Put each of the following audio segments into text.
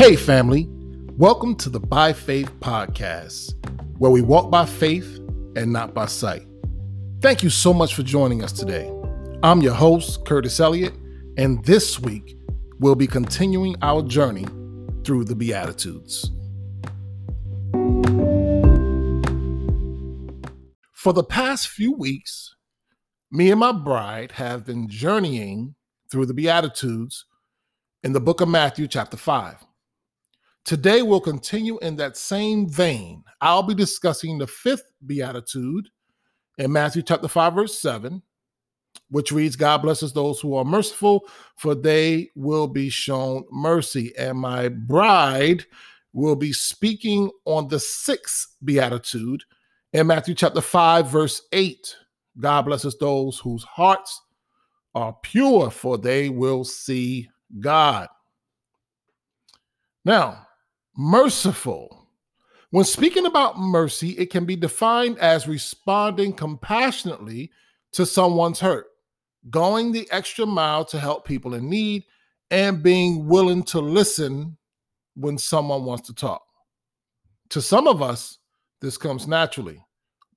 Hey, family. Welcome to the By Faith Podcast, where we walk by faith and not by sight. Thank you so much for joining us today. I'm your host, Curtis Elliott, and this week we'll be continuing our journey through the Beatitudes. For the past few weeks, me and my bride have been journeying through the Beatitudes in the book of Matthew, chapter 5. Today, we'll continue in that same vein. I'll be discussing the fifth beatitude in Matthew chapter 5, verse 7, which reads, God blesses those who are merciful, for they will be shown mercy. And my bride will be speaking on the sixth beatitude in Matthew chapter 5, verse 8. God blesses those whose hearts are pure, for they will see God. Now, merciful. When speaking about mercy, it can be defined as responding compassionately to someone's hurt, going the extra mile to help people in need, and being willing to listen when someone wants to talk. To some of us, this comes naturally,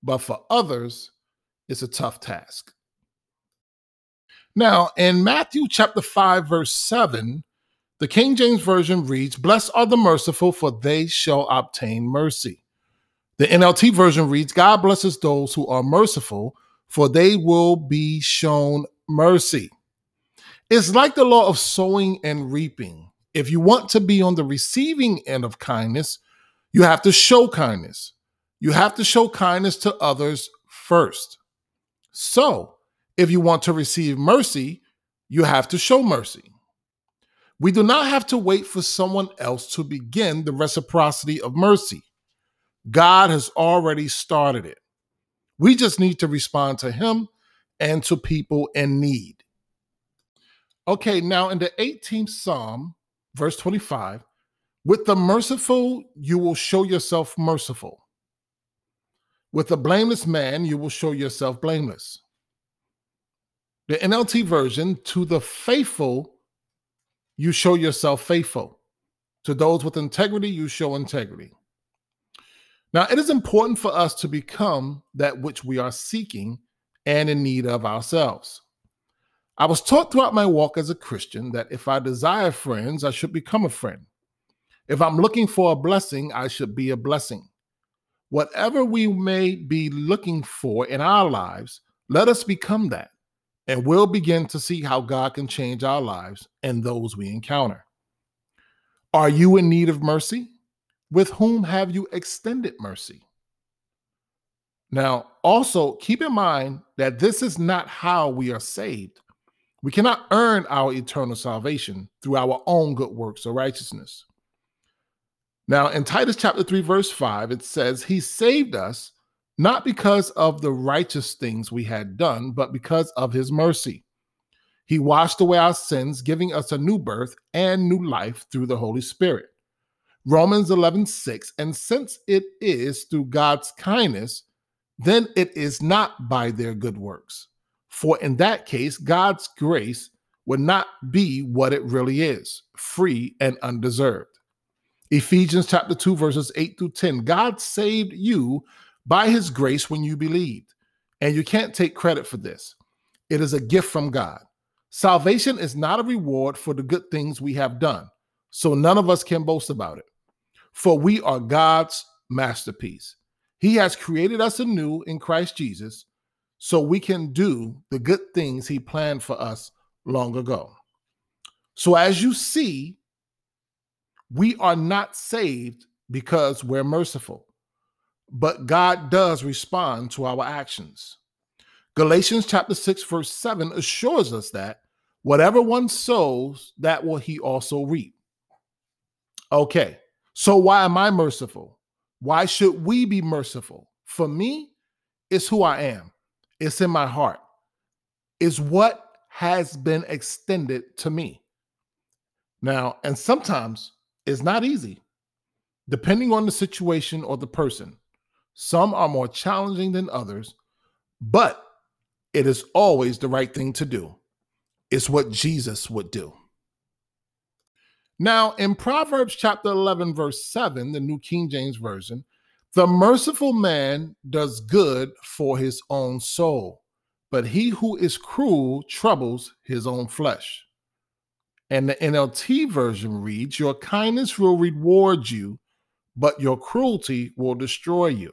but for others, it's a tough task. Now, in Matthew chapter 5, verse 7, the King James Version reads, Blessed are the merciful, for they shall obtain mercy. The NLT version reads, God blesses those who are merciful, for they will be shown mercy. It's like the law of sowing and reaping. If you want to be on the receiving end of kindness, you have to show kindness. You have to show kindness to others first. So, if you want to receive mercy, you have to show mercy. We do not have to wait for someone else to begin the reciprocity of mercy. God has already started it. We just need to respond to Him and to people in need. Okay, now in the 18th Psalm, verse 25, with the merciful, you will show yourself merciful. With a blameless man, you will show yourself blameless. The NLT version, to the faithful, you show yourself faithful. To those with integrity, you show integrity. Now, it is important for us to become that which we are seeking and in need of ourselves. I was taught throughout my walk as a Christian that if I desire friends, I should become a friend. If I'm looking for a blessing, I should be a blessing. Whatever we may be looking for in our lives, let us become that and we'll begin to see how God can change our lives and those we encounter. Are you in need of mercy? With whom have you extended mercy? Now, also keep in mind that this is not how we are saved. We cannot earn our eternal salvation through our own good works or righteousness. Now, in Titus chapter 3, verse 5, it says, He saved us not because of the righteous things we had done, but because of his mercy. He washed away our sins, giving us a new birth and new life through the Holy Spirit. Romans 11, 6. And since it is through God's kindness, then it is not by their good works. For in that case, God's grace would not be what it really is free and undeserved. Ephesians chapter 2, verses 8 through 10. God saved you by his grace when you believed. And you can't take credit for this. It is a gift from God. Salvation is not a reward for the good things we have done. So none of us can boast about it. For we are God's masterpiece. He has created us anew in Christ Jesus so we can do the good things he planned for us long ago. So as you see, we are not saved because we're merciful but God does respond to our actions. Galatians chapter 6, verse 7 assures us that whatever one sows, that will he also reap. Okay, so why am I merciful? Why should we be merciful? For me, it's who I am, it's in my heart, it's what has been extended to me. Now, and sometimes it's not easy, depending on the situation or the person. Some are more challenging than others, but it is always the right thing to do. It's what Jesus would do. Now, in Proverbs chapter 11, verse 7, the New King James Version, the merciful man does good for his own soul, but he who is cruel troubles his own flesh. And the NLT version reads, Your kindness will reward you, but your cruelty will destroy you.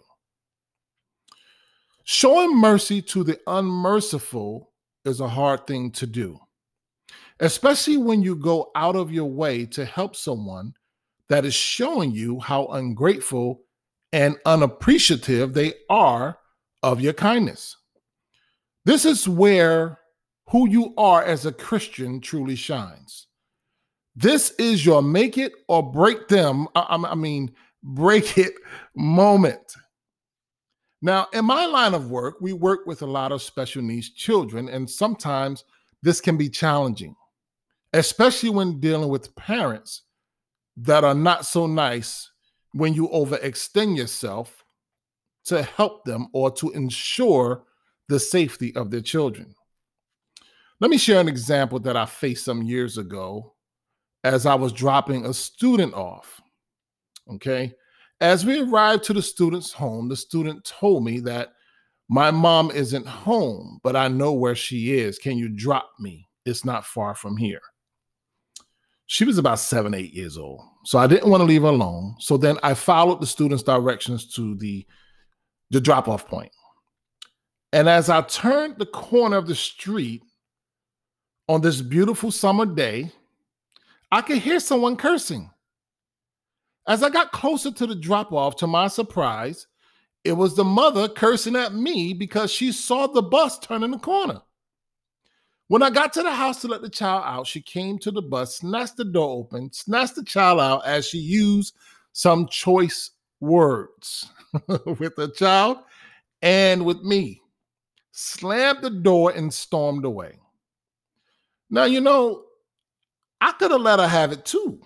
Showing mercy to the unmerciful is a hard thing to do, especially when you go out of your way to help someone that is showing you how ungrateful and unappreciative they are of your kindness. This is where who you are as a Christian truly shines. This is your make it or break them, I, mean, break it moment. Now, in my line of work, we work with a lot of special needs children, and sometimes this can be challenging, especially when dealing with parents that are not so nice when you overextend yourself to help them or to ensure the safety of their children. Let me share an example that I faced some years ago as I was dropping a student off. Okay. As we arrived to the student's home, the student told me that my mom isn't home, but I know where she is. Can you drop me? It's not far from here. She was about seven, eight years old. So I didn't want to leave her alone. So then I followed the student's directions to the, the drop off point. And as I turned the corner of the street on this beautiful summer day, I could hear someone cursing. As I got closer to the drop off, to my surprise, it was the mother cursing at me because she saw the bus turning the corner. When I got to the house to let the child out, she came to the bus, snatched the door open, snatched the child out as she used some choice words with the child and with me, slammed the door and stormed away. Now, you know, I could have let her have it too.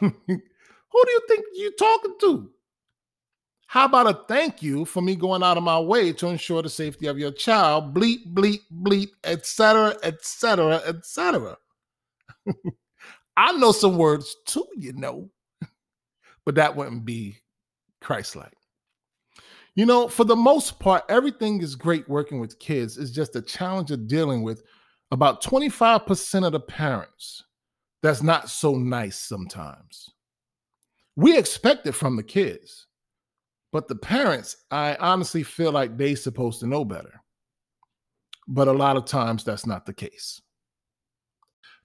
Who do you think you're talking to? How about a thank you for me going out of my way to ensure the safety of your child? Bleep, bleep, bleep, etc., etc., etc. I know some words too, you know, but that wouldn't be Christ-like. You know, for the most part, everything is great working with kids. It's just a challenge of dealing with about 25% of the parents that's not so nice sometimes. We expect it from the kids. But the parents, I honestly feel like they supposed to know better. But a lot of times that's not the case.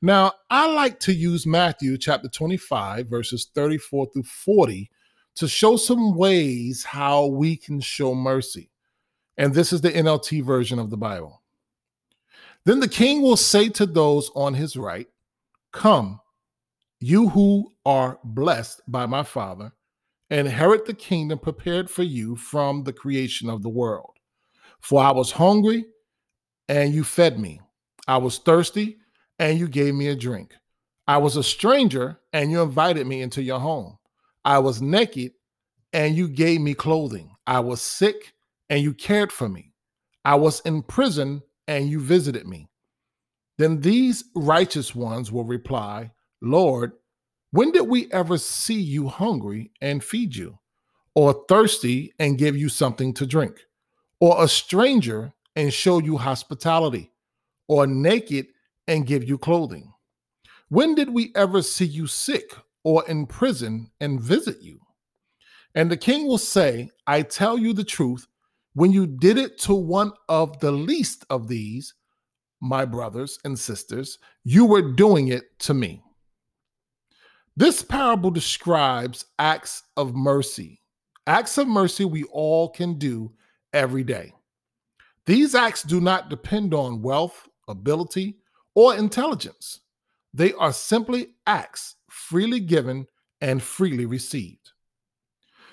Now, I like to use Matthew chapter 25, verses 34 through 40 to show some ways how we can show mercy. And this is the NLT version of the Bible. Then the king will say to those on his right, Come, you who are blessed by my Father inherit the kingdom prepared for you from the creation of the world. For I was hungry, and you fed me. I was thirsty, and you gave me a drink. I was a stranger, and you invited me into your home. I was naked, and you gave me clothing. I was sick, and you cared for me. I was in prison, and you visited me. Then these righteous ones will reply, Lord, when did we ever see you hungry and feed you, or thirsty and give you something to drink, or a stranger and show you hospitality, or naked and give you clothing? When did we ever see you sick or in prison and visit you? And the king will say, I tell you the truth, when you did it to one of the least of these, my brothers and sisters, you were doing it to me. This parable describes acts of mercy, acts of mercy we all can do every day. These acts do not depend on wealth, ability, or intelligence. They are simply acts freely given and freely received.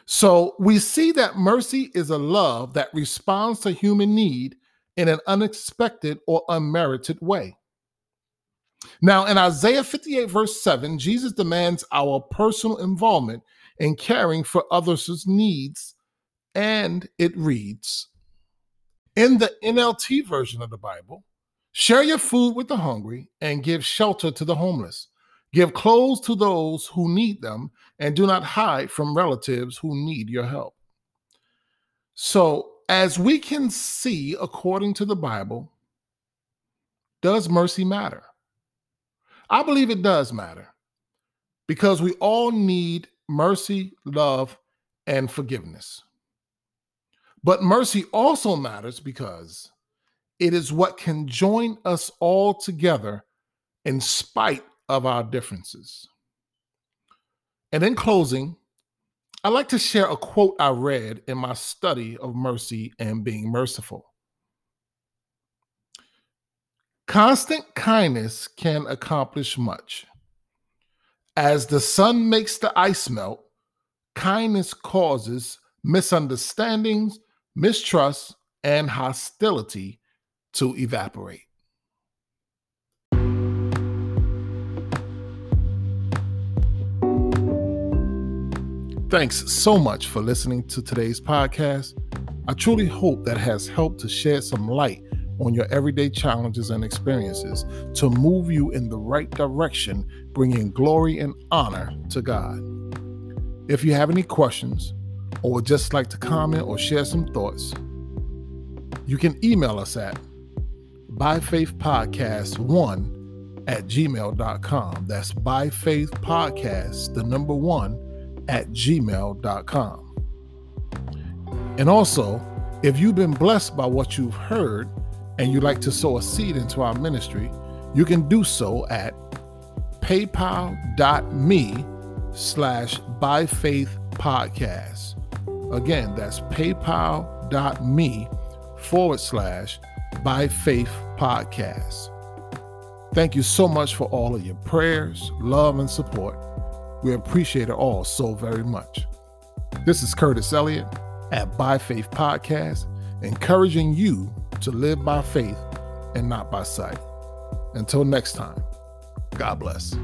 So we see that mercy is a love that responds to human need in an unexpected or unmerited way. Now, in Isaiah 58, verse 7, Jesus demands our personal involvement in caring for others' needs. And it reads In the NLT version of the Bible, share your food with the hungry and give shelter to the homeless. Give clothes to those who need them, and do not hide from relatives who need your help. So, as we can see according to the Bible, does mercy matter? I believe it does matter because we all need mercy, love, and forgiveness. But mercy also matters because it is what can join us all together in spite of our differences. And in closing, I'd like to share a quote I read in my study of mercy and being merciful. Constant kindness can accomplish much. As the sun makes the ice melt, kindness causes misunderstandings, mistrust, and hostility to evaporate. Thanks so much for listening to today's podcast. I truly hope that has helped to shed some light on your everyday challenges and experiences to move you in the right direction, bringing glory and honor to God. If you have any questions or would just like to comment or share some thoughts, you can email us at byfaithpodcast1 at gmail.com. That's byfaithpodcast, the number one, at gmail.com. And also, if you've been blessed by what you've heard and you'd like to sow a seed into our ministry, you can do so at paypal.me slash by faith podcast. Again, that's paypal.me forward slash by faith podcast. Thank you so much for all of your prayers, love, and support. We appreciate it all so very much. This is Curtis Elliott at By Faith Podcast, encouraging you to live by faith and not by sight. Until next time, God bless.